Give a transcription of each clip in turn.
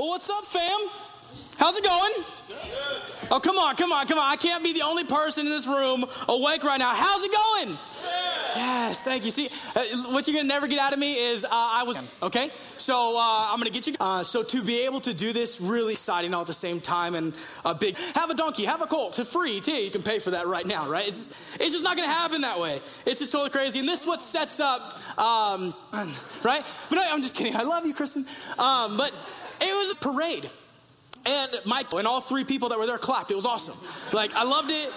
Well, what's up, fam? How's it going? Oh, come on, come on, come on. I can't be the only person in this room awake right now. How's it going? Yes, thank you. See, uh, what you're gonna never get out of me is uh, I was okay. So uh, I'm gonna get you. Uh, so to be able to do this, really exciting all at the same time, and a big have a donkey, have a colt, to free. Too. You can pay for that right now, right? It's just, it's just not gonna happen that way. It's just totally crazy, and this is what sets up, um, right? But I'm just kidding. I love you, Kristen. Um, but it was a parade. And Michael and all three people that were there clapped. It was awesome. Like, I loved it.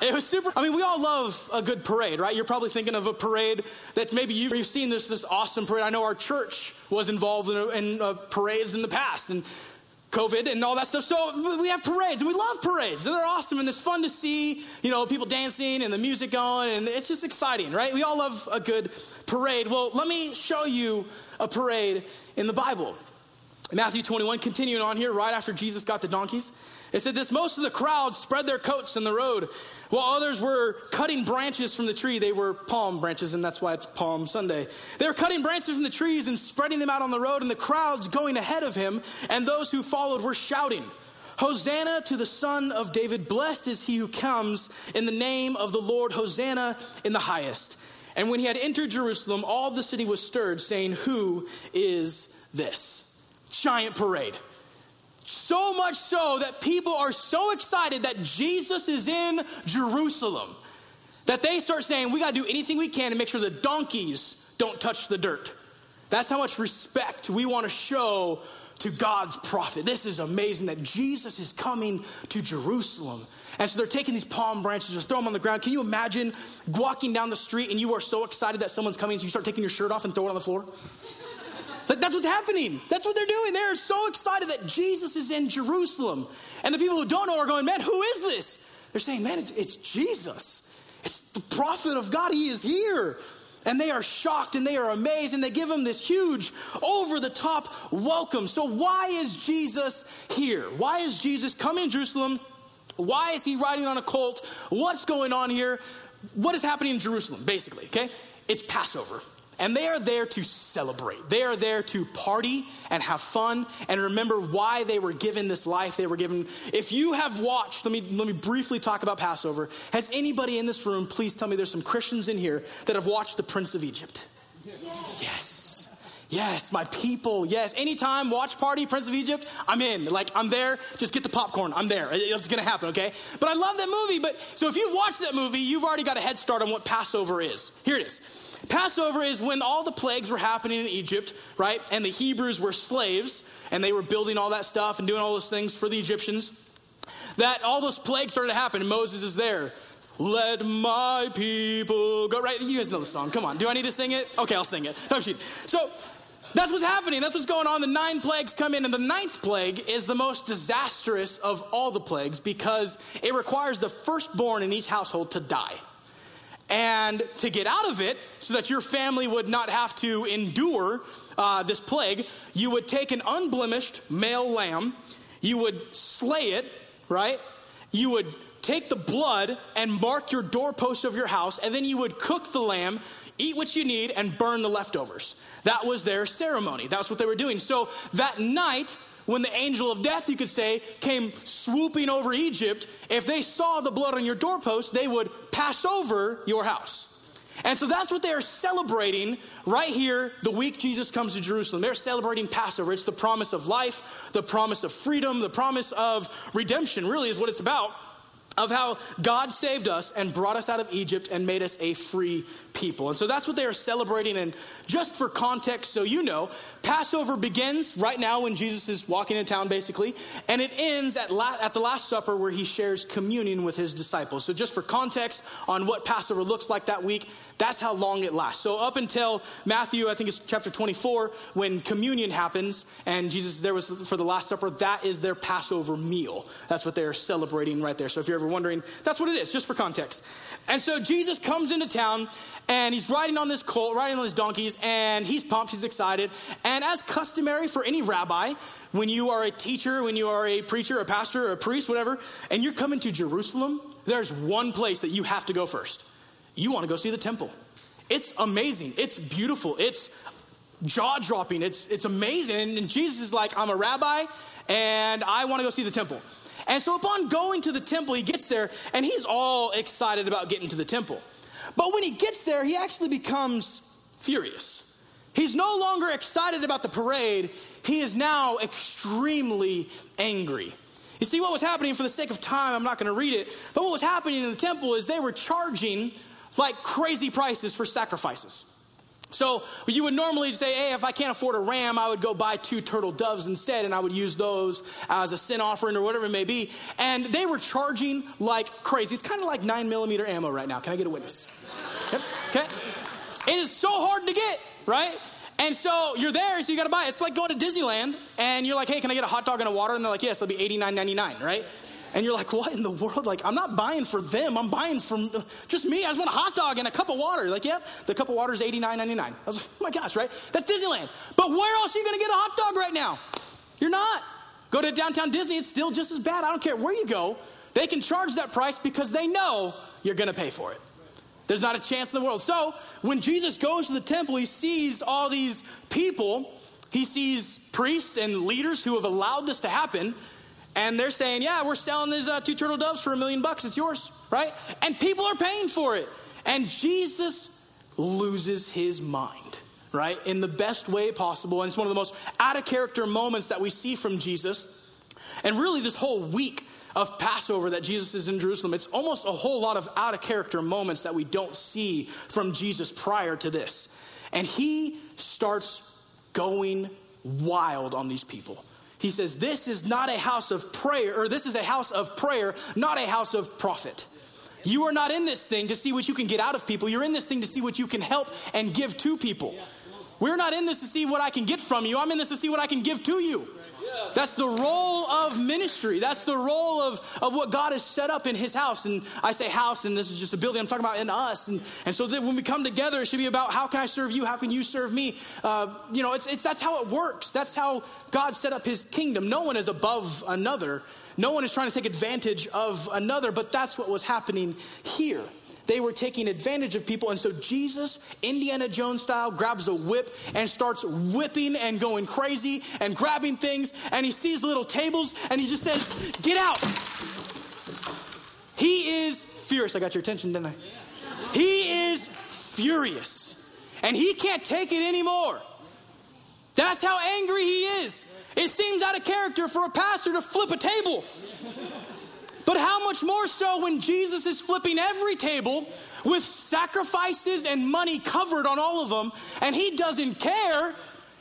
It was super. I mean, we all love a good parade, right? You're probably thinking of a parade that maybe you've, you've seen this this awesome parade. I know our church was involved in, in uh, parades in the past, and COVID and all that stuff. So we have parades, and we love parades, and they're awesome, and it's fun to see, you know, people dancing and the music going, and it's just exciting, right? We all love a good parade. Well, let me show you a parade in the Bible. Matthew 21, continuing on here, right after Jesus got the donkeys, it said this most of the crowd spread their coats in the road, while others were cutting branches from the tree. They were palm branches, and that's why it's Palm Sunday. They were cutting branches from the trees and spreading them out on the road, and the crowds going ahead of him, and those who followed were shouting, Hosanna to the Son of David. Blessed is he who comes in the name of the Lord. Hosanna in the highest. And when he had entered Jerusalem, all the city was stirred, saying, Who is this? Giant parade. So much so that people are so excited that Jesus is in Jerusalem that they start saying, We got to do anything we can to make sure the donkeys don't touch the dirt. That's how much respect we want to show to God's prophet. This is amazing that Jesus is coming to Jerusalem. And so they're taking these palm branches, just throw them on the ground. Can you imagine walking down the street and you are so excited that someone's coming, so you start taking your shirt off and throw it on the floor? That's what's happening. That's what they're doing. They're so excited that Jesus is in Jerusalem. And the people who don't know are going, man, who is this? They're saying, man, it's, it's Jesus. It's the prophet of God. He is here. And they are shocked and they are amazed and they give him this huge, over the top welcome. So, why is Jesus here? Why is Jesus coming to Jerusalem? Why is he riding on a colt? What's going on here? What is happening in Jerusalem, basically? Okay? It's Passover. And they are there to celebrate. They are there to party and have fun and remember why they were given this life they were given. If you have watched, let me, let me briefly talk about Passover. Has anybody in this room, please tell me there's some Christians in here that have watched The Prince of Egypt? Yes. yes. Yes, my people. Yes. Anytime, watch party, Prince of Egypt, I'm in. Like, I'm there. Just get the popcorn. I'm there. It's going to happen, okay? But I love that movie. But so if you've watched that movie, you've already got a head start on what Passover is. Here it is Passover is when all the plagues were happening in Egypt, right? And the Hebrews were slaves, and they were building all that stuff and doing all those things for the Egyptians. That all those plagues started to happen, and Moses is there. Let my people go. Right? You guys know the song. Come on. Do I need to sing it? Okay, I'll sing it. So that's what's happening. That's what's going on. The nine plagues come in, and the ninth plague is the most disastrous of all the plagues because it requires the firstborn in each household to die. And to get out of it, so that your family would not have to endure uh, this plague, you would take an unblemished male lamb, you would slay it, right? You would take the blood and mark your doorpost of your house, and then you would cook the lamb, eat what you need, and burn the leftovers. That was their ceremony. That's what they were doing. So that night, when the angel of death, you could say, came swooping over Egypt, if they saw the blood on your doorpost, they would pass over your house. And so that's what they are celebrating right here the week Jesus comes to Jerusalem. They're celebrating Passover. It's the promise of life, the promise of freedom, the promise of redemption, really, is what it's about of how God saved us and brought us out of Egypt and made us a free people. And so that's what they are celebrating. And just for context, so you know, Passover begins right now when Jesus is walking in town, basically, and it ends at, la- at the Last Supper where he shares communion with his disciples. So, just for context on what Passover looks like that week, that's how long it lasts. So, up until Matthew, I think it's chapter 24, when communion happens and Jesus there was for the Last Supper, that is their Passover meal. That's what they're celebrating right there. So, if you're ever wondering, that's what it is, just for context. And so, Jesus comes into town and he's riding on this colt, riding on his donkeys, and he's pumped, he's excited. And as customary for any rabbi, when you are a teacher, when you are a preacher, a pastor, or a priest, whatever, and you're coming to Jerusalem, there's one place that you have to go first. You want to go see the temple. It's amazing. It's beautiful. It's jaw dropping. It's, it's amazing. And Jesus is like, I'm a rabbi and I want to go see the temple. And so, upon going to the temple, he gets there and he's all excited about getting to the temple. But when he gets there, he actually becomes furious. He's no longer excited about the parade, he is now extremely angry. You see, what was happening, for the sake of time, I'm not going to read it, but what was happening in the temple is they were charging like crazy prices for sacrifices. So you would normally say, hey, if I can't afford a ram, I would go buy two turtle doves instead, and I would use those as a sin offering or whatever it may be. And they were charging like crazy. It's kind of like nine millimeter ammo right now. Can I get a witness? Yep. okay. It is so hard to get, right? And so you're there, so you got to buy it. It's like going to Disneyland, and you're like, hey, can I get a hot dog and a water? And they're like, yes, it'll be $89.99, right? And you're like, what in the world? Like, I'm not buying for them. I'm buying for uh, just me. I just want a hot dog and a cup of water. Like, yeah, the cup of water is $89.99. I was like, oh my gosh, right? That's Disneyland. But where else are you going to get a hot dog right now? You're not. Go to downtown Disney, it's still just as bad. I don't care where you go. They can charge that price because they know you're going to pay for it. There's not a chance in the world. So when Jesus goes to the temple, he sees all these people. He sees priests and leaders who have allowed this to happen. And they're saying, yeah, we're selling these uh, two turtle doves for a million bucks. It's yours, right? And people are paying for it. And Jesus loses his mind, right? In the best way possible. And it's one of the most out of character moments that we see from Jesus. And really, this whole week of Passover that Jesus is in Jerusalem, it's almost a whole lot of out of character moments that we don't see from Jesus prior to this. And he starts going wild on these people. He says, This is not a house of prayer, or this is a house of prayer, not a house of profit. You are not in this thing to see what you can get out of people. You're in this thing to see what you can help and give to people. We're not in this to see what I can get from you. I'm in this to see what I can give to you. That's the role of ministry. That's the role of, of what God has set up in his house. And I say house, and this is just a building. I'm talking about in us. And, and so that when we come together, it should be about how can I serve you? How can you serve me? Uh, you know, it's, it's, that's how it works. That's how God set up his kingdom. No one is above another. No one is trying to take advantage of another, but that's what was happening here. They were taking advantage of people. And so Jesus, Indiana Jones style, grabs a whip and starts whipping and going crazy and grabbing things. And he sees little tables and he just says, Get out. He is furious. I got your attention, didn't I? He is furious. And he can't take it anymore. That's how angry he is. It seems out of character for a pastor to flip a table. How much more so when Jesus is flipping every table with sacrifices and money covered on all of them, and he doesn't care,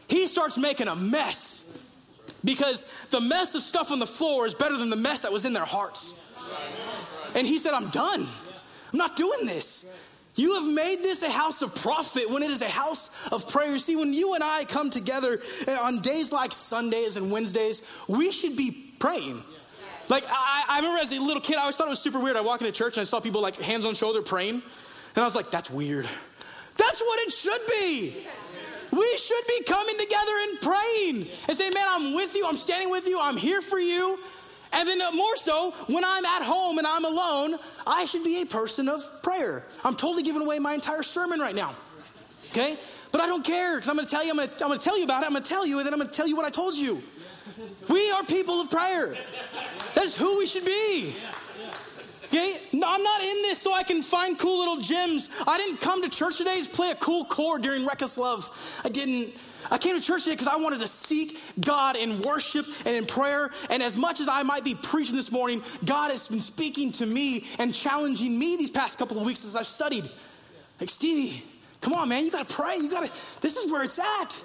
he starts making a mess. Because the mess of stuff on the floor is better than the mess that was in their hearts. And he said, I'm done. I'm not doing this. You have made this a house of profit when it is a house of prayer. See, when you and I come together on days like Sundays and Wednesdays, we should be praying. Like, I, I remember as a little kid, I always thought it was super weird. I walk into church and I saw people like hands on shoulder praying. And I was like, that's weird. That's what it should be. We should be coming together and praying and saying, man, I'm with you. I'm standing with you. I'm here for you. And then uh, more so, when I'm at home and I'm alone, I should be a person of prayer. I'm totally giving away my entire sermon right now. Okay? But I don't care because I'm going to tell you, I'm going to tell you about it. I'm going to tell you, and then I'm going to tell you what I told you. We are people of prayer. That's who we should be. Okay? No, I'm not in this so I can find cool little gems. I didn't come to church today to play a cool chord during Reckless Love. I didn't. I came to church today because I wanted to seek God in worship and in prayer. And as much as I might be preaching this morning, God has been speaking to me and challenging me these past couple of weeks as I've studied. Like, Stevie, come on, man, you got to pray. You got to, this is where it's at.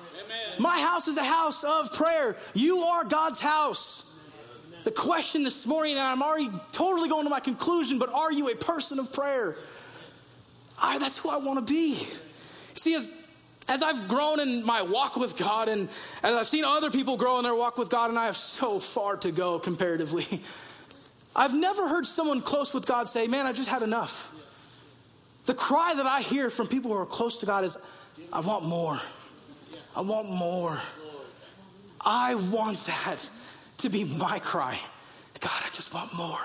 My house is a house of prayer. You are God's house. The question this morning, and I'm already totally going to my conclusion, but are you a person of prayer? I, that's who I want to be. See, as, as I've grown in my walk with God, and as I've seen other people grow in their walk with God, and I have so far to go comparatively, I've never heard someone close with God say, Man, I just had enough. The cry that I hear from people who are close to God is, I want more. I want more. I want that to be my cry. God, I just want more.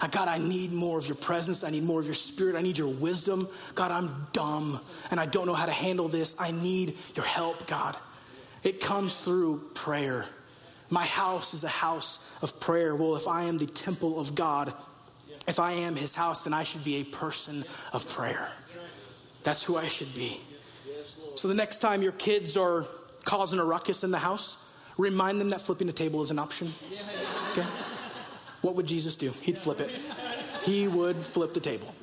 Uh, God, I need more of your presence. I need more of your spirit. I need your wisdom. God, I'm dumb and I don't know how to handle this. I need your help, God. It comes through prayer. My house is a house of prayer. Well, if I am the temple of God, if I am his house, then I should be a person of prayer. That's who I should be. So the next time your kids are causing a ruckus in the house, remind them that flipping the table is an option. Okay? What would Jesus do? He'd flip it. He would flip the table.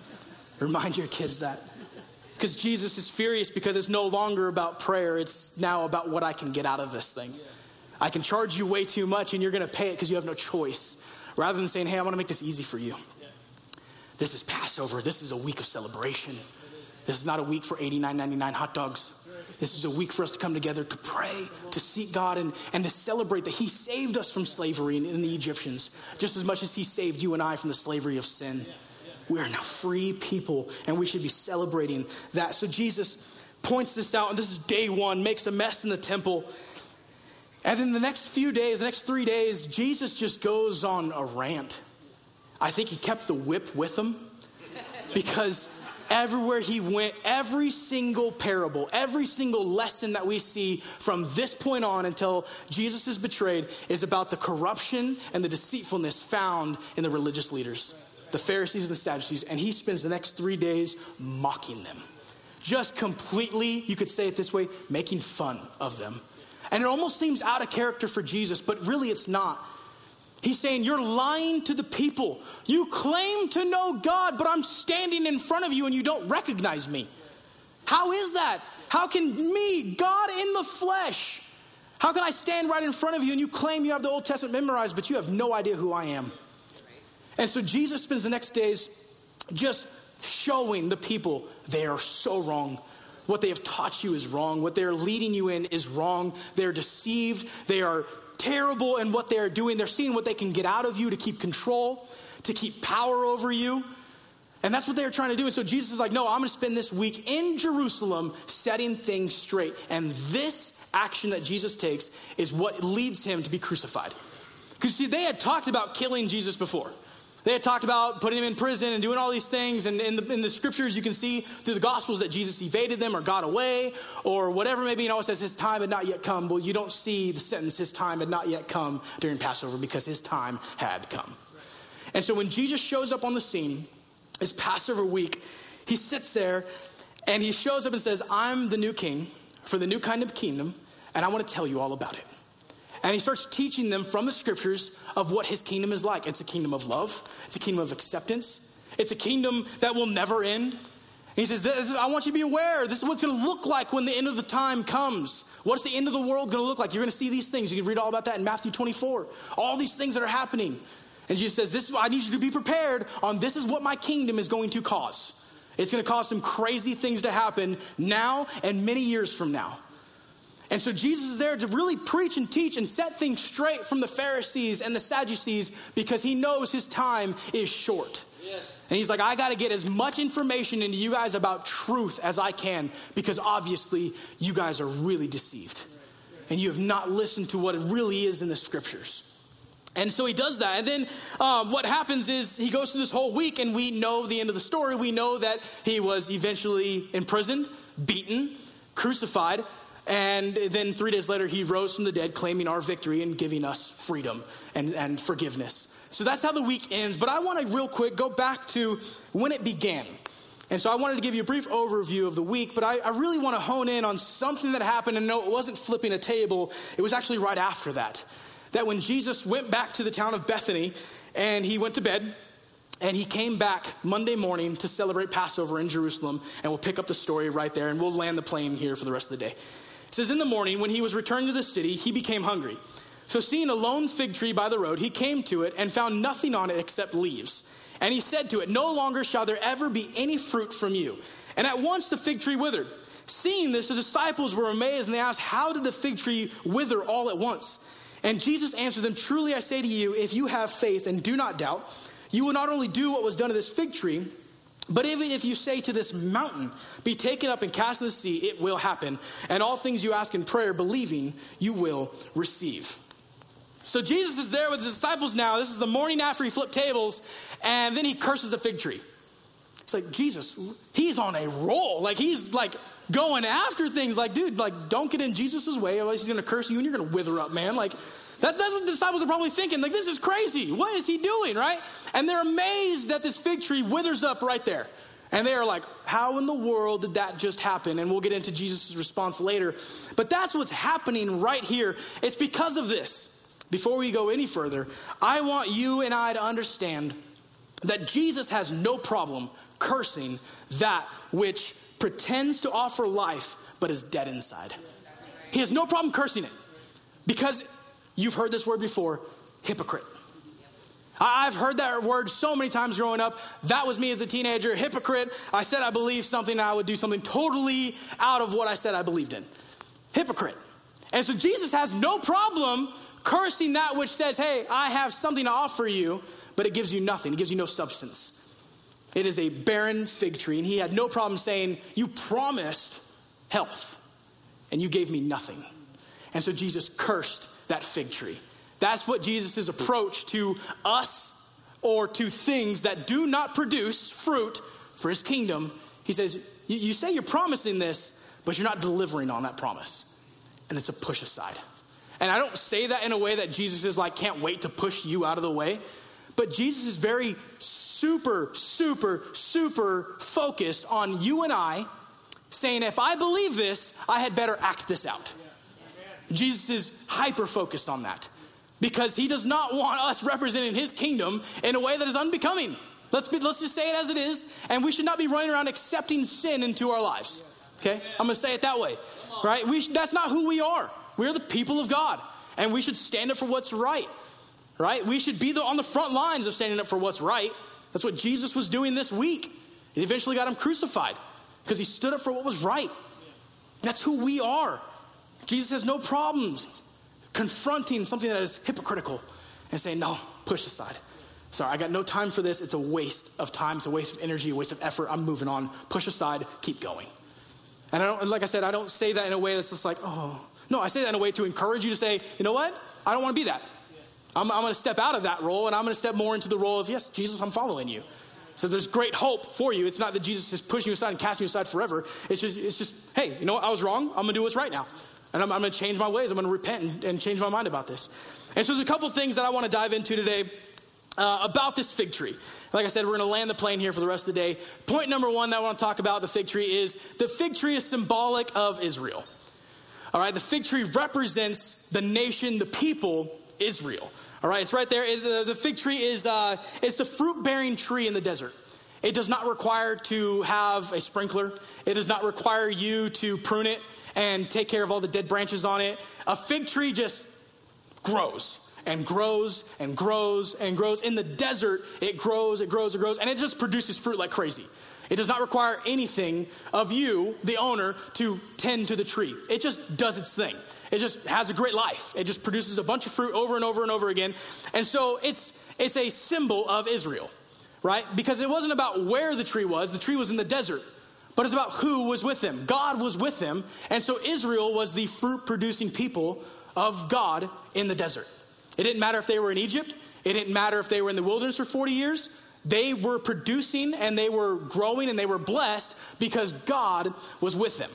Remind your kids that. Because Jesus is furious because it's no longer about prayer, it's now about what I can get out of this thing. I can charge you way too much and you're going to pay it because you have no choice. Rather than saying, hey, I want to make this easy for you. This is Passover. This is a week of celebration. This is not a week for $89.99 hot dogs. This is a week for us to come together to pray, to seek God, and, and to celebrate that He saved us from slavery in, in the Egyptians, just as much as He saved you and I from the slavery of sin. We are now free people, and we should be celebrating that. So Jesus points this out, and this is day one, makes a mess in the temple. And then the next few days, the next three days, Jesus just goes on a rant. I think he kept the whip with him because everywhere he went, every single parable, every single lesson that we see from this point on until Jesus is betrayed is about the corruption and the deceitfulness found in the religious leaders, the Pharisees and the Sadducees. And he spends the next three days mocking them. Just completely, you could say it this way, making fun of them. And it almost seems out of character for Jesus, but really it's not. He's saying, You're lying to the people. You claim to know God, but I'm standing in front of you and you don't recognize me. How is that? How can me, God in the flesh, how can I stand right in front of you and you claim you have the Old Testament memorized, but you have no idea who I am? And so Jesus spends the next days just showing the people they are so wrong. What they have taught you is wrong. What they're leading you in is wrong. They're deceived. They are terrible in what they're doing. They're seeing what they can get out of you to keep control, to keep power over you. And that's what they're trying to do. And so Jesus is like, no, I'm going to spend this week in Jerusalem setting things straight. And this action that Jesus takes is what leads him to be crucified. Because, see, they had talked about killing Jesus before. They had talked about putting him in prison and doing all these things. And in the, in the scriptures, you can see through the gospels that Jesus evaded them or got away or whatever. Maybe, you know, it says his time had not yet come. Well, you don't see the sentence, his time had not yet come during Passover because his time had come. And so when Jesus shows up on the scene, it's Passover week, he sits there and he shows up and says, I'm the new king for the new kind of kingdom, and I want to tell you all about it. And he starts teaching them from the scriptures of what his kingdom is like. It's a kingdom of love, it's a kingdom of acceptance, it's a kingdom that will never end. he says, I want you to be aware. This is what's going to look like when the end of the time comes. What's the end of the world going to look like? You're going to see these things. You can read all about that in Matthew 24. All these things that are happening. And Jesus says, This is I need you to be prepared on this is what my kingdom is going to cause. It's going to cause some crazy things to happen now and many years from now. And so Jesus is there to really preach and teach and set things straight from the Pharisees and the Sadducees because he knows his time is short. Yes. And he's like, I got to get as much information into you guys about truth as I can because obviously you guys are really deceived. And you have not listened to what it really is in the scriptures. And so he does that. And then um, what happens is he goes through this whole week, and we know the end of the story. We know that he was eventually imprisoned, beaten, crucified, and then three days later, he rose from the dead, claiming our victory and giving us freedom and, and forgiveness. So that's how the week ends. But I want to, real quick, go back to when it began. And so I wanted to give you a brief overview of the week, but I, I really want to hone in on something that happened. And no, it wasn't flipping a table, it was actually right after that. That when Jesus went back to the town of Bethany and he went to bed, and he came back Monday morning to celebrate Passover in Jerusalem, and we'll pick up the story right there, and we'll land the plane here for the rest of the day. It says, In the morning, when he was returning to the city, he became hungry. So, seeing a lone fig tree by the road, he came to it and found nothing on it except leaves. And he said to it, No longer shall there ever be any fruit from you. And at once the fig tree withered. Seeing this, the disciples were amazed and they asked, How did the fig tree wither all at once? And Jesus answered them, Truly I say to you, if you have faith and do not doubt, you will not only do what was done to this fig tree, but even if you say to this mountain, be taken up and cast in the sea, it will happen. And all things you ask in prayer, believing, you will receive. So Jesus is there with his disciples now. This is the morning after he flipped tables, and then he curses a fig tree. It's like, Jesus, he's on a roll. Like, he's like going after things. Like, dude, like, don't get in Jesus' way, otherwise he's going to curse you and you're going to wither up, man. Like, that, that's what the disciples are probably thinking. Like, this is crazy. What is he doing, right? And they're amazed that this fig tree withers up right there. And they are like, how in the world did that just happen? And we'll get into Jesus' response later. But that's what's happening right here. It's because of this. Before we go any further, I want you and I to understand that Jesus has no problem cursing that which pretends to offer life but is dead inside. He has no problem cursing it because you've heard this word before hypocrite. I've heard that word so many times growing up. That was me as a teenager, hypocrite. I said I believed something, and I would do something totally out of what I said I believed in. Hypocrite. And so Jesus has no problem cursing that which says, hey, I have something to offer you, but it gives you nothing, it gives you no substance. It is a barren fig tree. And he had no problem saying, You promised health, and you gave me nothing. And so Jesus cursed that fig tree. That's what Jesus' approach to us or to things that do not produce fruit for his kingdom. He says, You say you're promising this, but you're not delivering on that promise. And it's a push aside. And I don't say that in a way that Jesus is like, can't wait to push you out of the way. But Jesus is very super, super, super focused on you and I saying, if I believe this, I had better act this out. Jesus is hyper focused on that because he does not want us representing his kingdom in a way that is unbecoming. Let's, be, let's just say it as it is, and we should not be running around accepting sin into our lives. Okay? I'm going to say it that way. Right? We, that's not who we are. We're the people of God, and we should stand up for what's right right? We should be the, on the front lines of standing up for what's right. That's what Jesus was doing this week. He eventually got him crucified because he stood up for what was right. That's who we are. Jesus has no problems confronting something that is hypocritical and saying, no, push aside. Sorry, I got no time for this. It's a waste of time, it's a waste of energy, a waste of effort. I'm moving on. Push aside, keep going. And I don't, like I said, I don't say that in a way that's just like, oh. No, I say that in a way to encourage you to say, you know what? I don't want to be that. I'm, I'm going to step out of that role and I'm going to step more into the role of, yes, Jesus, I'm following you. So there's great hope for you. It's not that Jesus is pushing you aside and casting you aside forever. It's just, it's just hey, you know what? I was wrong. I'm going to do what's right now. And I'm, I'm going to change my ways. I'm going to repent and, and, change my mind about this. And so there's a couple things that I want to dive into today uh, about this fig tree. Like I said, we're going to land the plane here for the rest of the day. Point number one that I want to talk about the fig tree is the fig tree is symbolic of Israel. All right, the fig tree represents the nation, the people, Israel. All right, it's right there. The, fig tree is uh, it's the fruit bearing tree in the desert. It does not require to have a sprinkler. It does not require you to prune it and take care of all the dead branches on it. A fig tree just grows and grows and grows and grows. In the desert, it grows, it grows, it grows, and it just produces fruit like crazy. It does not require anything of you, the owner, to tend to the tree. It just does its thing. It just has a great life. It just produces a bunch of fruit over and over and over again. And so it's, it's a symbol of Israel, right? Because it wasn't about where the tree was, the tree was in the desert, but it's about who was with them. God was with them. And so Israel was the fruit producing people of God in the desert. It didn't matter if they were in Egypt, it didn't matter if they were in the wilderness for 40 years. They were producing and they were growing and they were blessed because God was with them.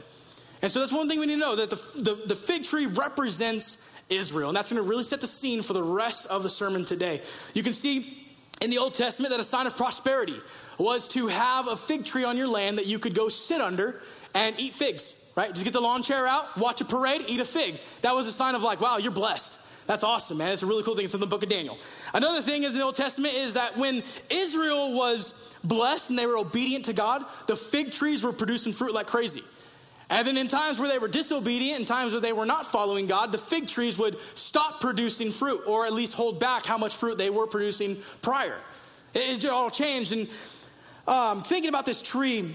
And so that's one thing we need to know that the, the, the fig tree represents Israel. And that's going to really set the scene for the rest of the sermon today. You can see in the Old Testament that a sign of prosperity was to have a fig tree on your land that you could go sit under and eat figs, right? Just get the lawn chair out, watch a parade, eat a fig. That was a sign of like, wow, you're blessed. That's awesome, man. It's a really cool thing. It's in the book of Daniel. Another thing in the Old Testament is that when Israel was blessed and they were obedient to God, the fig trees were producing fruit like crazy. And then in times where they were disobedient, in times where they were not following God, the fig trees would stop producing fruit, or at least hold back how much fruit they were producing prior. It, it all changed. And um, thinking about this tree,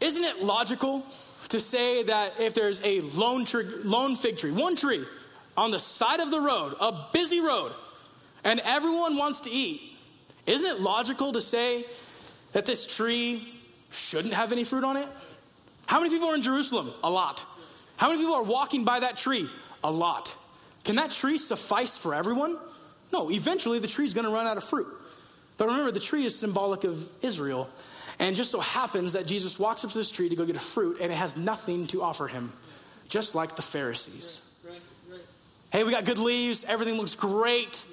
isn't it logical to say that if there's a lone, tree, lone fig tree, one tree on the side of the road, a busy road, and everyone wants to eat, isn't it logical to say that this tree shouldn't have any fruit on it? How many people are in Jerusalem? A lot. How many people are walking by that tree? A lot. Can that tree suffice for everyone? No, eventually the tree is going to run out of fruit. But remember, the tree is symbolic of Israel. And just so happens that Jesus walks up to this tree to go get a fruit, and it has nothing to offer him, just like the Pharisees. Hey, we got good leaves. Everything looks great.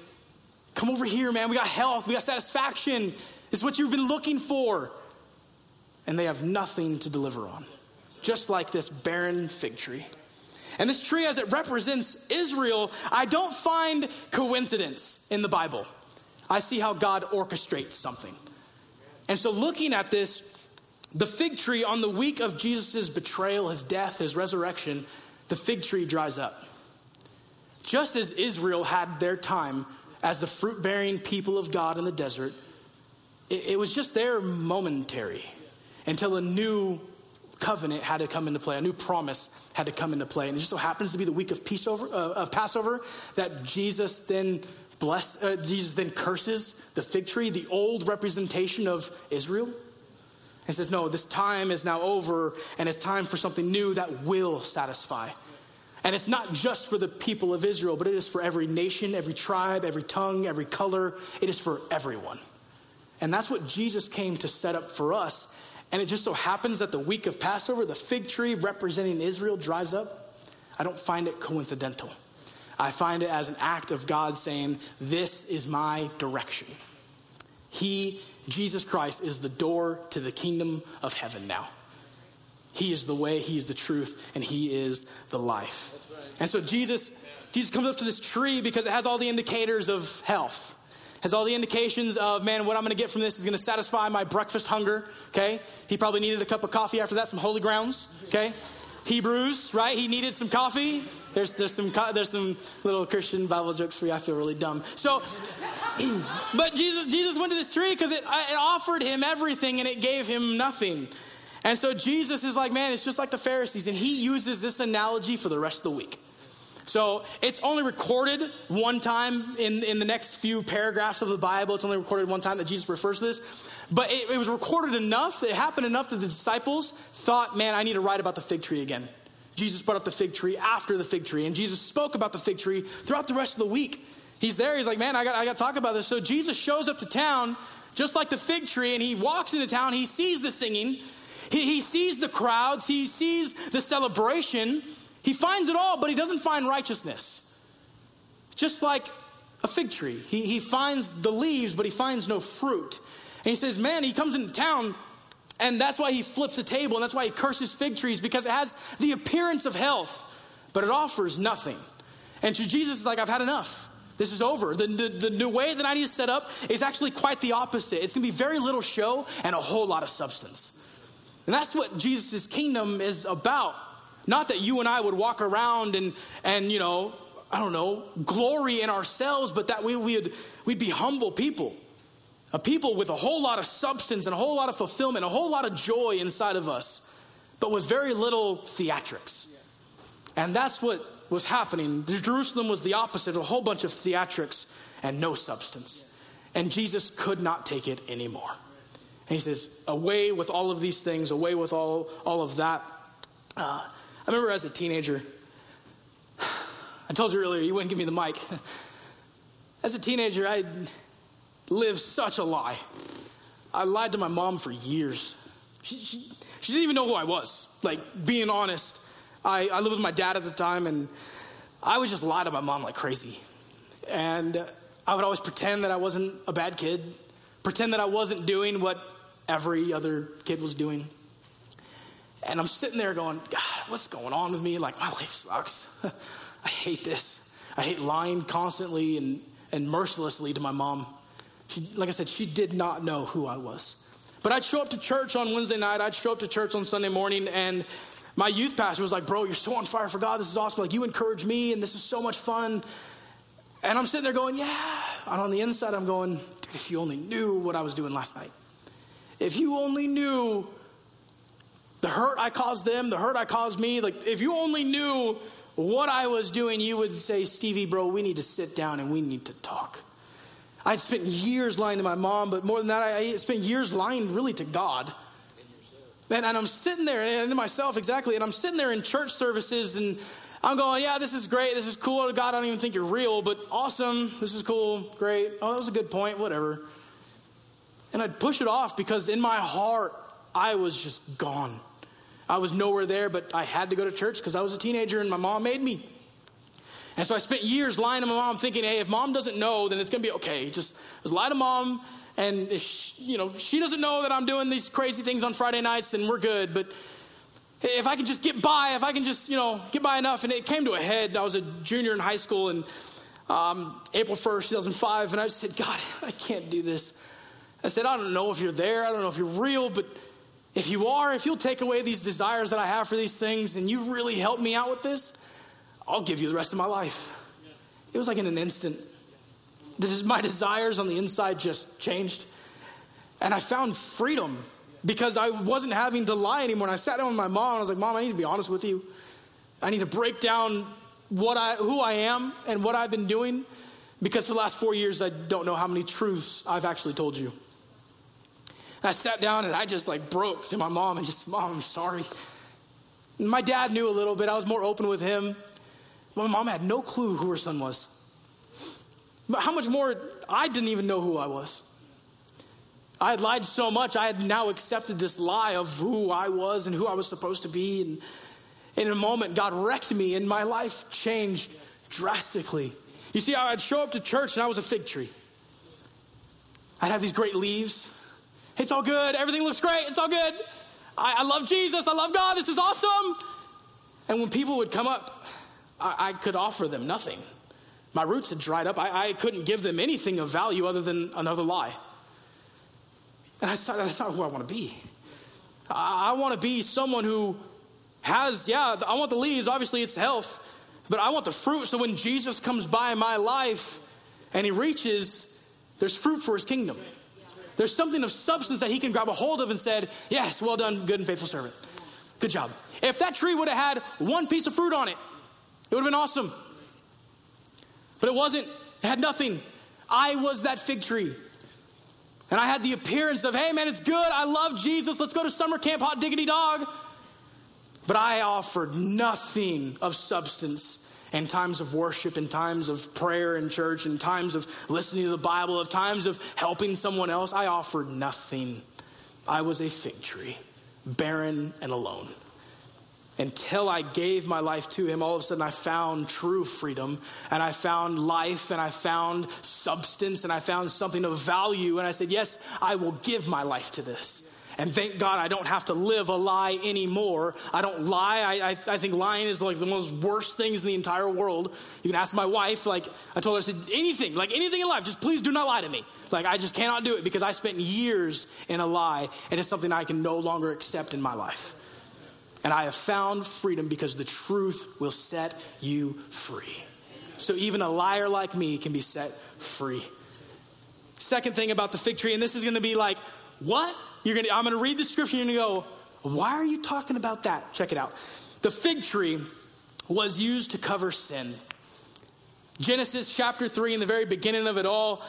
Come over here, man. We got health. We got satisfaction. Is what you've been looking for. And they have nothing to deliver on, just like this barren fig tree. And this tree, as it represents Israel, I don't find coincidence in the Bible. I see how God orchestrates something. And so, looking at this, the fig tree on the week of Jesus' betrayal, his death, his resurrection, the fig tree dries up. Just as Israel had their time as the fruit bearing people of God in the desert, it, it, was just there momentary until a new covenant had to come into play, a new promise had to come into play. And it just so happens to be the week of, peace over, uh, of Passover that Jesus then bless, uh, Jesus then curses the fig tree, the old representation of Israel. And says, No, this time is now over, and it's time for something new that will satisfy. And it's not just for the people of Israel, but it is for every nation, every tribe, every tongue, every color. It is for everyone. And that's what Jesus came to set up for us. And it just so happens that the week of Passover, the fig tree representing Israel dries up. I don't find it coincidental. I find it as an act of God saying, This is my direction. He, Jesus Christ, is the door to the kingdom of heaven now. He is the way, He is the truth, and He is the life. And so Jesus, Jesus comes up to this tree because it has all the indicators of health. Has all the indications of, man, what I'm gonna get from this is gonna satisfy my breakfast hunger, okay? He probably needed a cup of coffee after that, some holy grounds, okay? Hebrews, right? He needed some coffee. There's, there's, some, there's some little Christian Bible jokes for you. I feel really dumb. So, but Jesus, Jesus went to this tree because it, it offered him everything and it gave him nothing. And so Jesus is like, man, it's just like the Pharisees. And he uses this analogy for the rest of the week. So it's only recorded one time in, in the next few paragraphs of the Bible. It's only recorded one time that Jesus refers to this. But it, it was recorded enough, it happened enough that the disciples thought, man, I need to write about the fig tree again. Jesus brought up the fig tree after the fig tree, and Jesus spoke about the fig tree throughout the rest of the week. He's there, he's like, man, I got, I got to talk about this. So Jesus shows up to town just like the fig tree, and he walks into town, he sees the singing, he, he sees the crowds, he sees the celebration, he finds it all, but he doesn't find righteousness. Just like a fig tree, he, he finds the leaves, but he finds no fruit. And he says, Man, he comes into town, and that's why he flips the table, and that's why he curses fig trees, because it has the appearance of health, but it offers nothing. And to Jesus is like, I've had enough. This is over. The, the, the new way that I need to set up is actually quite the opposite. It's going to be very little show and a whole lot of substance. And that's what Jesus' kingdom is about. Not that you and I would walk around and, and you know, I don't know, glory in ourselves, but that we, we'd, we'd be humble people. A people with a whole lot of substance and a whole lot of fulfillment, a whole lot of joy inside of us, but with very little theatrics. And that's what was happening. Jerusalem was the opposite, a whole bunch of theatrics and no substance. And Jesus could not take it anymore. And he says, away with all of these things, away with all, all of that. Uh, I remember as a teenager, I told you earlier, you wouldn't give me the mic. As a teenager, I lived such a lie. I lied to my mom for years. She, she, she didn't even know who I was. Like, being honest, I, I lived with my dad at the time, and I would just lie to my mom like crazy. And I would always pretend that I wasn't a bad kid, pretend that I wasn't doing what every other kid was doing. And I'm sitting there going, God, what's going on with me? Like, my life sucks. I hate this. I hate lying constantly and, and mercilessly to my mom. She, like I said, she did not know who I was. But I'd show up to church on Wednesday night, I'd show up to church on Sunday morning, and my youth pastor was like, Bro, you're so on fire for God. This is awesome. Like, you encourage me, and this is so much fun. And I'm sitting there going, Yeah. And on the inside, I'm going, Dude, if you only knew what I was doing last night. If you only knew the hurt I caused them, the hurt I caused me, like if you only knew what I was doing, you would say, Stevie, bro, we need to sit down and we need to talk. I'd spent years lying to my mom, but more than that, I spent years lying really to God. And, and I'm sitting there, and to myself, exactly, and I'm sitting there in church services, and I'm going, yeah, this is great, this is cool. Oh, God, I don't even think you're real, but awesome, this is cool, great. Oh, that was a good point, whatever. And I'd push it off because in my heart, I was just gone. I was nowhere there, but I had to go to church because I was a teenager and my mom made me. And so I spent years lying to my mom, thinking, hey, if mom doesn't know, then it's going to be okay. Just, just lie to mom. And if she, you know, she doesn't know that I'm doing these crazy things on Friday nights, then we're good. But if I can just get by, if I can just, you know, get by enough. And it came to a head. I was a junior in high school and um, April 1st, 2005. And I just said, God, I can't do this. I said, I don't know if you're there. I don't know if you're real, but if you are, if you'll take away these desires that I have for these things and you really help me out with this, I'll give you the rest of my life. It was like in an instant. My desires on the inside just changed. And I found freedom because I wasn't having to lie anymore. And I sat down with my mom and I was like, Mom, I need to be honest with you. I need to break down what I, who I am and what I've been doing because for the last four years, I don't know how many truths I've actually told you. And I sat down and I just like broke to my mom and just, Mom, I'm sorry. And my dad knew a little bit. I was more open with him. My mom had no clue who her son was. But how much more, I didn't even know who I was. I had lied so much, I had now accepted this lie of who I was and who I was supposed to be. And in a moment, God wrecked me, and my life changed drastically. You see, I'd show up to church and I was a fig tree. I'd have these great leaves. It's all good. Everything looks great. It's all good. I, I love Jesus. I love God. This is awesome. And when people would come up I, I could offer them nothing. My roots had dried up. I, I, couldn't give them anything of value other than another lie. And I said, that's not who I want to be. I, I want to be someone who has, yeah, I want the leaves, obviously it's health, but I want the fruit. So when Jesus comes by my life and he reaches, there's fruit for his kingdom. There's something of substance that he can grab a hold of and said, Yes, well done, good and faithful servant. Good job. If that tree would have had one piece of fruit on it, it would have been awesome. But it wasn't, it had nothing. I was that fig tree. And I had the appearance of, hey man, it's good. I love Jesus. Let's go to summer camp, hot diggity dog. But I offered nothing of substance in times of worship, in times of prayer in church, in times of listening to the Bible, of times of helping someone else. I offered nothing. I was a fig tree, barren and alone until I gave my life to him, all of a sudden I found true freedom and I found life and I found substance and I found something of value. And I said, Yes, I will give my life to this. And thank God I don't have to live a lie anymore. I don't lie. I, I, I, think lying is like the most worst things in the entire world. You can ask my wife, like, I told her, I said, anything, like anything in life, just please do not lie to me. Like, I just cannot do it because I spent years in a lie and it's something I can no longer accept in my life. And I have found freedom because the truth will set you free. So even a liar like me can be set free. Second thing about the fig tree, and this is going to be like, what? You're to, I'm going to read the scripture and go, why are you talking about that? Check it out. The fig tree was used to cover sin. Genesis chapter 3, in the very beginning of it all,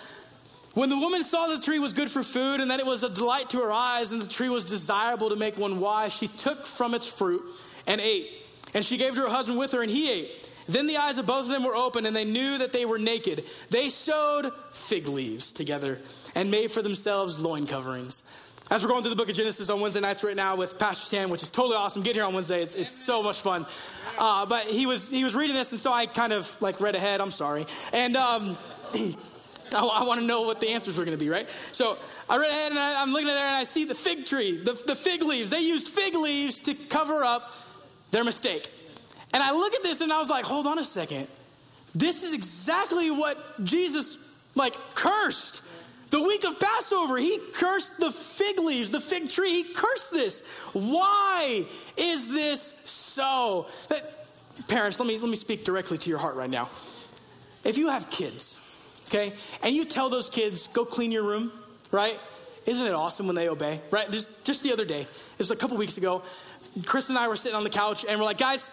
when the woman saw the tree was good for food and that it was a delight to her eyes and the tree was desirable to make one wise, she took from its fruit and ate. And she gave to her husband with her and he ate. Then the eyes of both of them were open and they knew that they were naked. They sewed fig leaves together and made for themselves loin coverings. As we're going through the book of Genesis on Wednesday nights right now with Pastor Stan, which is totally awesome. Get here on Wednesday; it's, it's so much fun. Uh, but he was he was reading this, and so I kind of like read ahead. I'm sorry, and um, I, I want to know what the answers were going to be, right? So I read ahead and I, am looking at there and I see the fig tree, the, the fig leaves. They used fig leaves to cover up their mistake. And I look at this and I was like, hold on a second. This is exactly what Jesus like cursed. The week of Passover, he cursed the fig leaves, the fig tree. He cursed this. Why is this so? That, parents, let me, let me speak directly to your heart right now. If you have kids, okay? And you tell those kids, go clean your room, right? Isn't it awesome when they obey, right? Just, just the other day, it was a couple weeks ago, Chris and I were sitting on the couch and we're like, guys,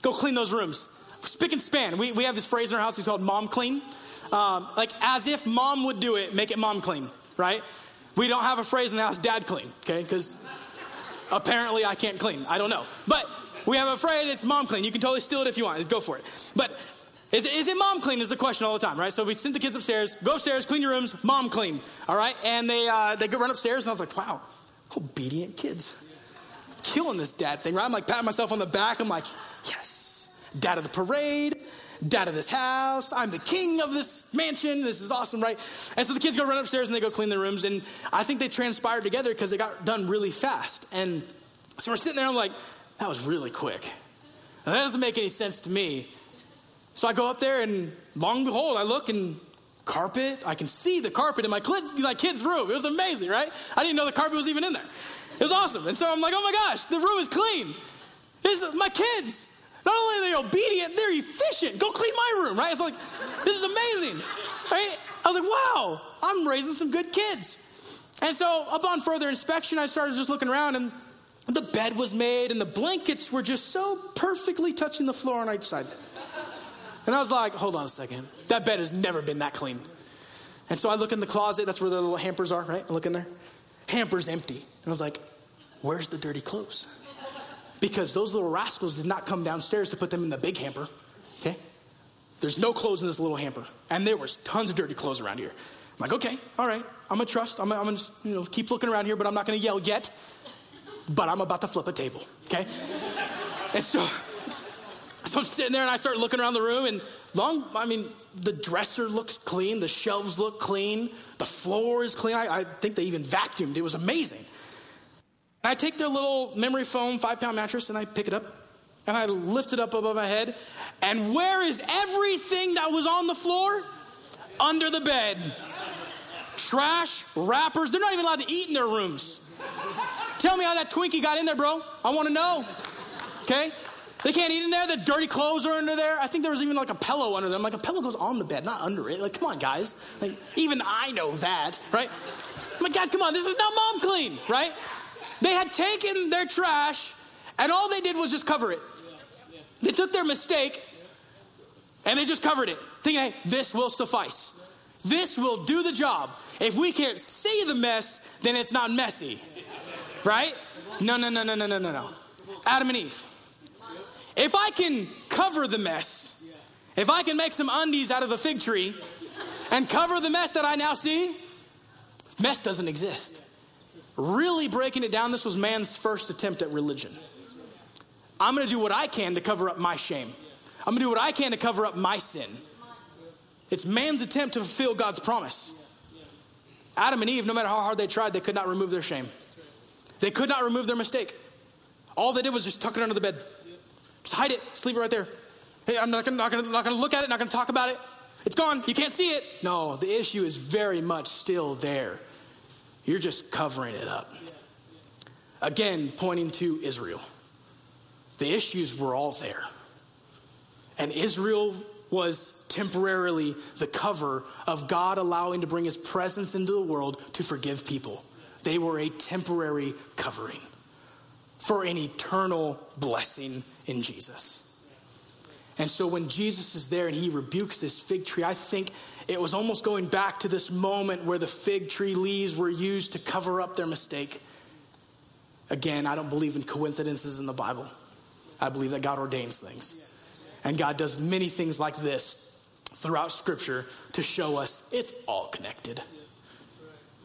go clean those rooms. Spick and span. We, we have this phrase in our house, it's called mom clean. Um, like as if mom would do it, make it mom clean, right? We don't have a phrase in the house, dad clean, okay? Because apparently I can't clean. I don't know. But we have a phrase, it's mom clean. You can totally steal it if you want. Go for it. But Is it, is it mom clean is the question all the time, right? So we sent the kids upstairs, go upstairs, clean your rooms, mom clean, all right? And they, uh, they go run upstairs, and I was like, wow, obedient kids. Killing this dad thing, right? I'm like patting myself on the back. I'm like, yes, dad of the parade, dad of this house. I'm the king of this mansion. This is awesome, right? And so the kids go run upstairs and they go clean their rooms. And I think they transpired together because it got done really fast. And so we're sitting there, I'm like, that was really quick. Now, that doesn't make any sense to me. So I go up there, and long and behold, I look and carpet. I can see the carpet in my kids, my kid's room. It was amazing, right? I didn't know the carpet was even in there. It was awesome. And so I'm like, oh my gosh, the room is clean. This is my kids. Not only are they obedient, they're efficient. Go clean my room, right? It's like, this is amazing, right? I was like, wow, I'm raising some good kids. And so upon further inspection, I started just looking around, and the bed was made, and the blankets were just so perfectly touching the floor on each side. And I was like, hold on a second. That bed has never been that clean. And so I look in the closet. That's where the little hampers are, right? I look in there. Hamper's empty. And I was like, where's the dirty clothes? Because those little rascals did not come downstairs to put them in the big hamper. Okay? There's no clothes in this little hamper. And there was tons of dirty clothes around here. I'm like, okay, all right. I'm gonna trust. I'm, I'm gonna you know, keep looking around here, but I'm not gonna yell yet. But I'm about to flip a table, okay? and so so I'm sitting there and I start looking around the room and long, I mean, the dresser looks clean, the shelves look clean, the floor is clean. I, I think they even vacuumed. It was amazing. I take their little memory foam five pound mattress and I pick it up and I lift it up above my head. And where is everything that was on the floor? Under the bed. Trash, wrappers. They're not even allowed to eat in their rooms. Tell me how that Twinkie got in there, bro. I want to know. Okay? They can't eat in there. The dirty clothes are under there. I think there was even like a pillow under them. Like a pillow goes on the bed, not under it. Like, come on, guys. Like, even I know that, right? I'm like, guys, come on. This is not mom clean, right? They had taken their trash, and all they did was just cover it. They took their mistake, and they just covered it, thinking, hey, this will suffice. This will do the job. If we can't see the mess, then it's not messy, right? No, no, no, no, no, no, no, no. Adam and Eve if I can cover the mess, if I can make some undies out of a fig tree and cover the mess that I now see, mess doesn't exist. Really breaking it down, this was man's first attempt at religion. I'm gonna do what I can to cover up my shame. I'm gonna do what I can to cover up my sin. It's man's attempt to fulfill God's promise. Adam and Eve, no matter how hard they tried, they could not remove their shame. They could not remove their mistake. All they did was just tuck it under the bed. Just hide it. Just leave it right there. Hey, I'm not gonna, not gonna, not gonna look at it, not gonna talk about it. It's gone. You can't see it. No, the issue is very much still there. You're just covering it up. Again, pointing to Israel. The issues were all there. And Israel was temporarily the cover of God allowing to bring his presence into the world to forgive people. They were a temporary covering for an eternal blessing in Jesus. And so when Jesus is there and he rebukes this fig tree, I think it was almost going back to this moment where the fig tree leaves were used to cover up their mistake. Again, I don't believe in coincidences in the Bible. I believe that God ordains things. And God does many things like this throughout Scripture to show us it's all connected.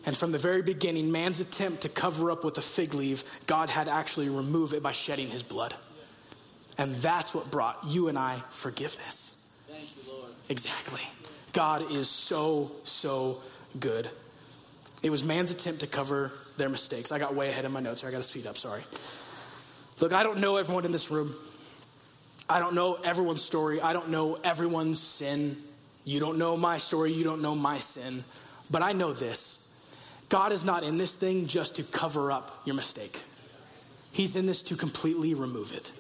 And from the very beginning, man's attempt to cover up with a fig leaf, God had actually remove it by shedding his blood. And that's what brought you and I forgiveness. Thank you, Lord. Exactly. God is so, so good. It was man's attempt to cover their mistakes. I got way ahead of my notes here. I got to speed up, sorry. Look, I don't know everyone in this room. I don't know everyone's story. I don't know everyone's sin. You don't know my story. You don't know my sin. But I know this God is not in this thing just to cover up your mistake, He's in this to completely remove it.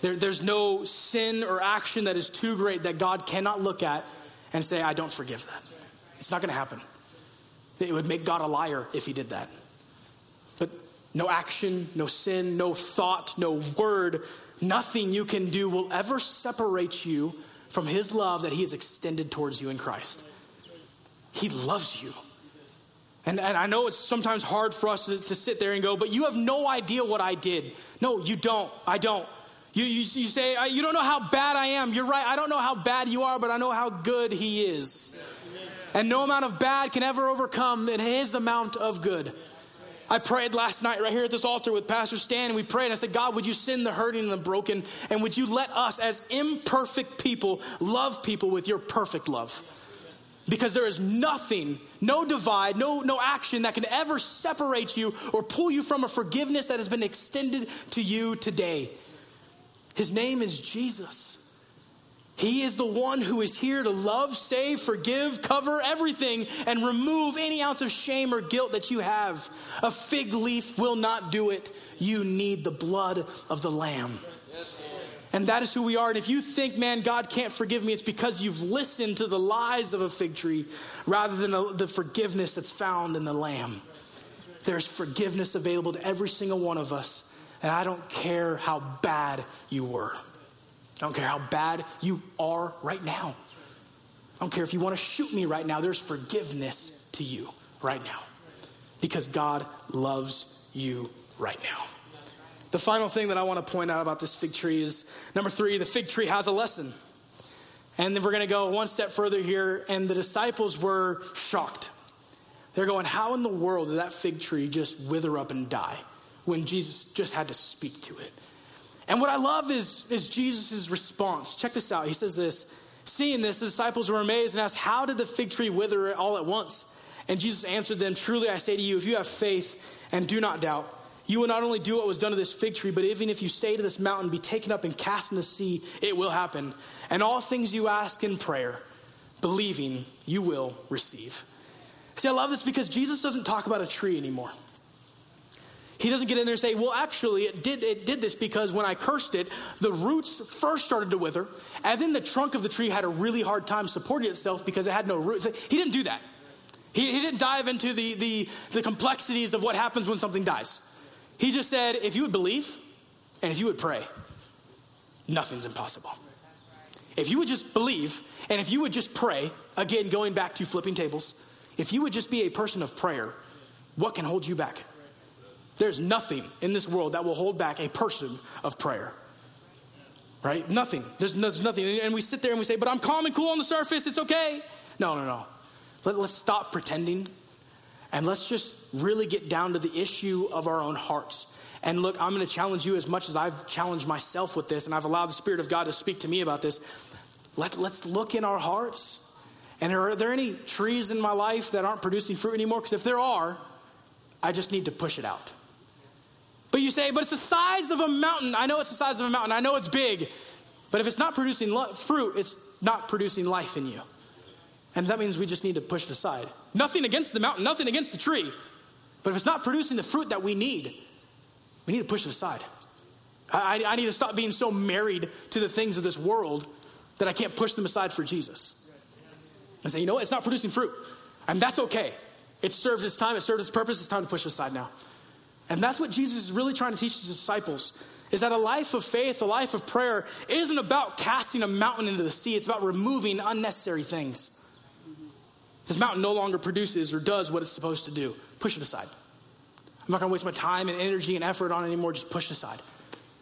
There, there's no sin or action that is too great that God cannot look at and say, I don't forgive that. It's not going to happen. It would make God a liar if He did that. But no action, no sin, no thought, no word, nothing you can do will ever separate you from His love that He has extended towards you in Christ. He loves you. And, and I know it's sometimes hard for us to, to sit there and go, but you have no idea what I did. No, you don't. I don't. You, you, you say, uh, You don't know how bad I am. You're right. I don't know how bad you are, but I know how good He is. And no amount of bad can ever overcome His amount of good. I prayed last night right here at this altar with Pastor Stan, and we prayed. And I said, God, would you send the hurting and the broken? And would you let us, as imperfect people, love people with your perfect love? Because there is nothing, no divide, no, no action that can ever separate you or pull you from a forgiveness that has been extended to you today. His name is Jesus. He is the one who is here to love, save, forgive, cover everything, and remove any ounce of shame or guilt that you have. A fig leaf will not do it. You need the blood of the Lamb. And that is who we are. And if you think, man, God can't forgive me, it's because you've listened to the lies of a fig tree rather than the forgiveness that's found in the Lamb. There's forgiveness available to every single one of us. And I don't care how bad you were. I don't care how bad you are right now. I don't care if you want to shoot me right now. There's forgiveness to you right now because God loves you right now. The final thing that I want to point out about this fig tree is number three, the fig tree has a lesson. And then we're going to go one step further here. And the disciples were shocked. They're going, How in the world did that fig tree just wither up and die when Jesus just had to speak to it? And what I love is, is Jesus' response. Check this out. He says this Seeing this, the disciples were amazed and asked, How did the fig tree wither all at once? And Jesus answered them, Truly I say to you, if you have faith and do not doubt, you will not only do what was done to this fig tree, but even if you say to this mountain, Be taken up and cast in the sea, it will happen. And all things you ask in prayer, believing, you will receive. See, I love this because Jesus doesn't talk about a tree anymore. He doesn't get in there and say, well, actually, it did, it did this because when I cursed it, the roots first started to wither, and then the trunk of the tree had a really hard time supporting itself because it had no roots. He didn't do that. He, he didn't dive into the, the, the complexities of what happens when something dies. He just said, if you would believe and if you would pray, nothing's impossible. If you would just believe and if you would just pray, again, going back to flipping tables, if you would just be a person of prayer, what can hold you back? There's nothing in this world that will hold back a person of prayer. Right? Nothing. There's, there's nothing. And we sit there and we say, but I'm calm and cool on the surface. It's okay. No, no, no. Let, let's stop pretending and let's just really get down to the issue of our own hearts. And look, I'm going to challenge you as much as I've challenged myself with this, and I've allowed the Spirit of God to speak to me about this. Let, let's look in our hearts. And are there any trees in my life that aren't producing fruit anymore? Because if there are, I just need to push it out. But you say, but it's the size of a mountain. I know it's the size of a mountain. I know it's big. But if it's not producing lo- fruit, it's not producing life in you. And that means we just need to push it aside. Nothing against the mountain, nothing against the tree. But if it's not producing the fruit that we need, we need to push it aside. I, I, need to stop being so married to the things of this world that I can't push them aside for Jesus. And say, you know what? It's not producing fruit. And that's okay. It served its time, it served its purpose, it's time to push it aside now. And that's what Jesus is really trying to teach his disciples is that a life of faith, a life of prayer, isn't about casting a mountain into the sea. It's about removing unnecessary things. This mountain no longer produces or does what it's supposed to do. Push it aside. I'm not going to waste my time and energy and effort on it anymore. Just push it aside.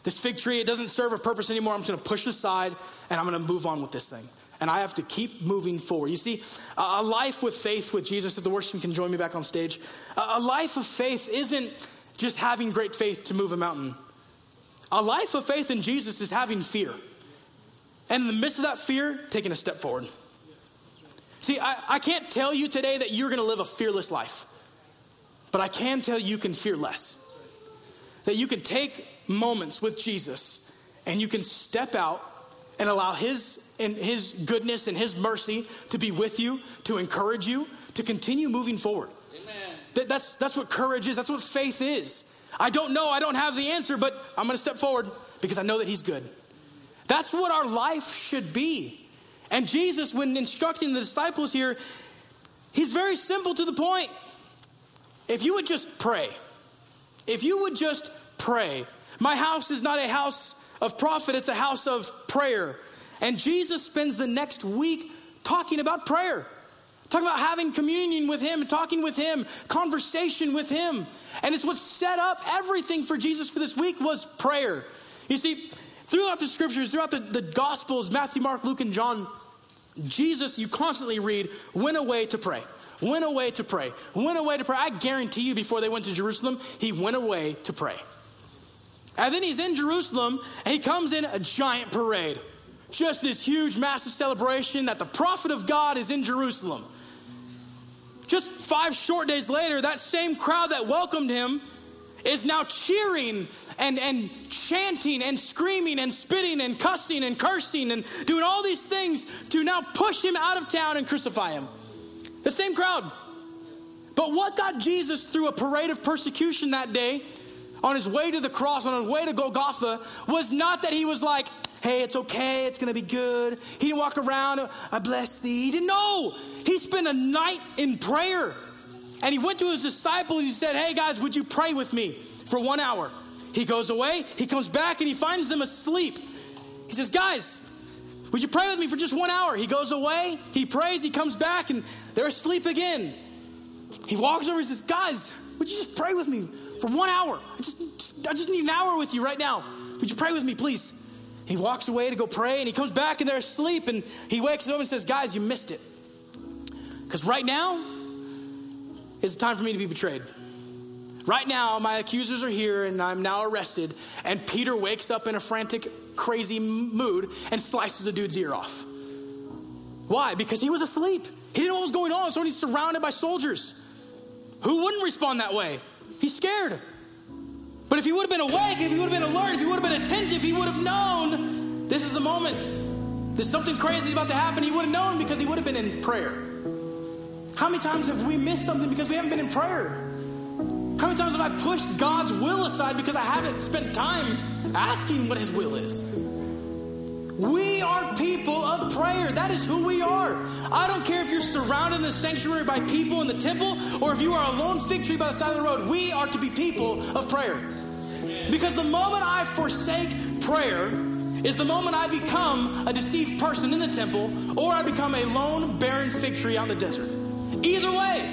This fig tree, it doesn't serve a purpose anymore. I'm just going to push it aside and I'm going to move on with this thing. And I have to keep moving forward. You see, a life with faith with Jesus, if the worship can join me back on stage, a life of faith isn't just having great faith to move a mountain. A life of faith in Jesus is having fear. And in the midst of that fear, taking a step forward. See, I, I can't tell you today that you're going to live a fearless life, but I can tell you can fear less. That you can take moments with Jesus and you can step out and allow his and his goodness and his mercy to be with you, to encourage you, to continue moving forward. That, that's, that's what courage is. That's what faith is. I don't know. I don't have the answer, but I'm going to step forward because I know that He's good. That's what our life should be. And Jesus, when instructing the disciples here, He's very simple to the point. If you would just pray, if you would just pray, my house is not a house of profit, it's a house of prayer. And Jesus spends the next week talking about prayer. Talking about having communion with Him, and talking with Him, conversation with Him. And it's what set up everything for Jesus for this week was prayer. You see, Throughout the scriptures, throughout the, the Gospels, Matthew, Mark, Luke, and John, Jesus, you constantly read, went away to pray, went away to pray, went away to pray. I guarantee you, before they went to Jerusalem, he went away to pray. And then he's in Jerusalem and he comes in a giant parade. Just this huge, massive celebration that the prophet of God is in Jerusalem. Just five short days later, that same crowd that welcomed him is now cheering and, and chanting and screaming and spitting and cussing and cursing and doing all these things to now push him out of town and crucify him. The same crowd. But what got Jesus through a parade of persecution that day on his way to the cross, on his way to Golgotha, was not that he was like, hey, it's okay, it's gonna be good. He didn't walk around, I bless thee. He didn't know. He spent a night in prayer. And he went to his disciples. He said, Hey guys, would you pray with me for one hour? He goes away. He comes back and he finds them asleep. He says, Guys, would you pray with me for just one hour? He goes away. He prays. He comes back and they're asleep again. He walks over. and says, Guys, would you just pray with me for one hour? I just, just, I just need an hour with you right now. Would you pray with me, please? He walks away to go pray and he comes back and they're asleep and he wakes up and says, Guys, you missed it. Because right now, it's time for me to be betrayed. Right now, my accusers are here and I'm now arrested. And Peter wakes up in a frantic, crazy mood and slices a dude's ear off. Why? Because he was asleep. He didn't know what was going on, so he's surrounded by soldiers. Who wouldn't respond that way? He's scared. But if he would have been awake, if he would have been alert, if he would have been attentive, he would have known this is the moment. There's something crazy about to happen. He would have known because he would have been in prayer. How many times have we missed something because we haven't been in prayer? How many times have I pushed God's will aside because I haven't spent time asking what His will is? We are people of prayer. That is who we are. I don't care if you're surrounded in the sanctuary by people in the temple or if you are a lone fig tree by the side of the road. We are to be people of prayer. Because the moment I forsake prayer is the moment I become a deceived person in the temple or I become a lone, barren fig tree in the desert. Either way,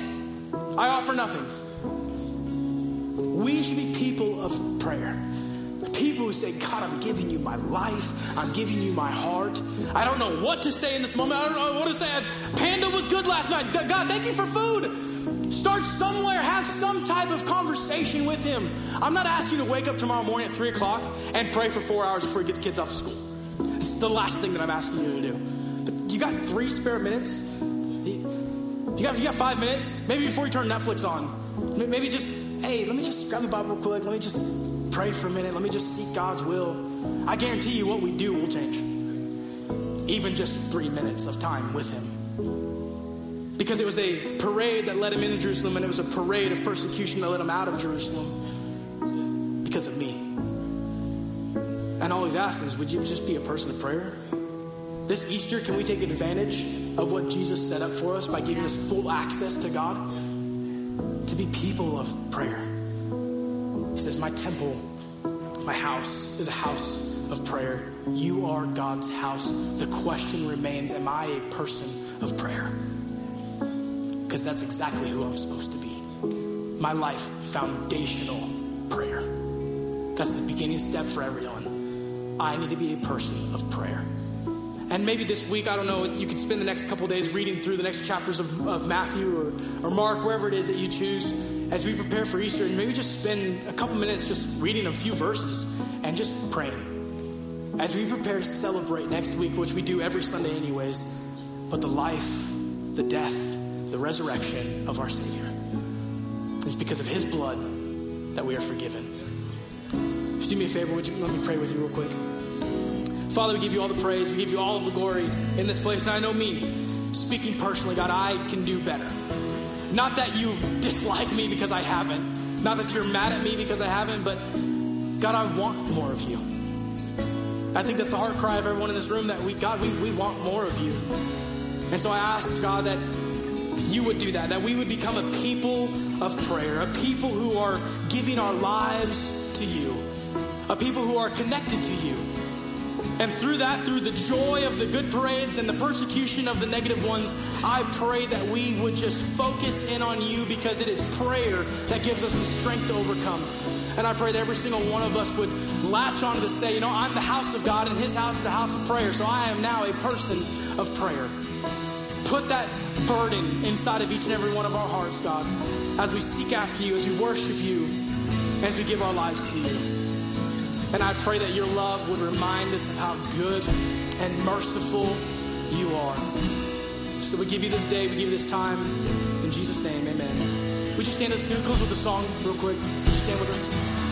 I offer nothing. We should be people of prayer. People who say, God, I'm giving you my life. I'm giving you my heart. I don't know what to say in this moment. I don't know what to say. Panda was good last night. God, thank you for food. Start somewhere. Have some type of conversation with Him. I'm not asking you to wake up tomorrow morning at 3 o'clock and pray for four hours before you get the kids off to school. It's the last thing that I'm asking you to do. But you got three spare minutes? You got, you got five minutes? Maybe before you turn Netflix on. Maybe just, hey, let me just grab the Bible real quick. Let me just pray for a minute. Let me just seek God's will. I guarantee you what we do will change. Even just three minutes of time with Him. Because it was a parade that led him into Jerusalem, and it was a parade of persecution that led him out of Jerusalem because of me. And all he's asking is, would you just be a person of prayer? This Easter, can we take advantage of what Jesus set up for us by giving us full access to God? To be people of prayer. He says, My temple, my house is a house of prayer. You are God's house. The question remains Am I a person of prayer? Because that's exactly who I'm supposed to be. My life, foundational prayer. That's the beginning step for everyone. I need to be a person of prayer. And maybe this week, I don't know, you could spend the next couple days reading through the next chapters of, of Matthew or, or Mark, wherever it is that you choose, as we prepare for Easter. And maybe just spend a couple minutes just reading a few verses and just praying. As we prepare to celebrate next week, which we do every Sunday, anyways, but the life, the death, the resurrection of our Savior. It's because of His blood that we are forgiven. Just do me a favor, would you let me pray with you real quick? Father, we give you all the praise. We give you all of the glory in this place. And I know me, speaking personally, God, I can do better. Not that you dislike me because I haven't. Not that you're mad at me because I haven't, but God, I want more of you. I think that's the heart cry of everyone in this room that we, God, we, we want more of you. And so I ask, God, that you would do that, that we would become a people of prayer, a people who are giving our lives to you, a people who are connected to you. And through that, through the joy of the good parades and the persecution of the negative ones, I pray that we would just focus in on you because it is prayer that gives us the strength to overcome. And I pray that every single one of us would latch onto this, say, you know, I'm the house of God, and his house is a house of prayer. So I am now a person of prayer. Put that burden inside of each and every one of our hearts, God, as we seek after you, as we worship you, as we give our lives to you. And I pray that your love would remind us of how good and merciful you are. So we give you this day, we give you this time. In Jesus' name, amen. Would you stand us? Can we close with a song real quick? Would you stand with us?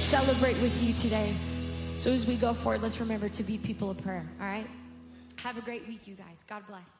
Celebrate with you today. So as we go forward, let's remember to be people of prayer, all right? Have a great week, you guys. God bless.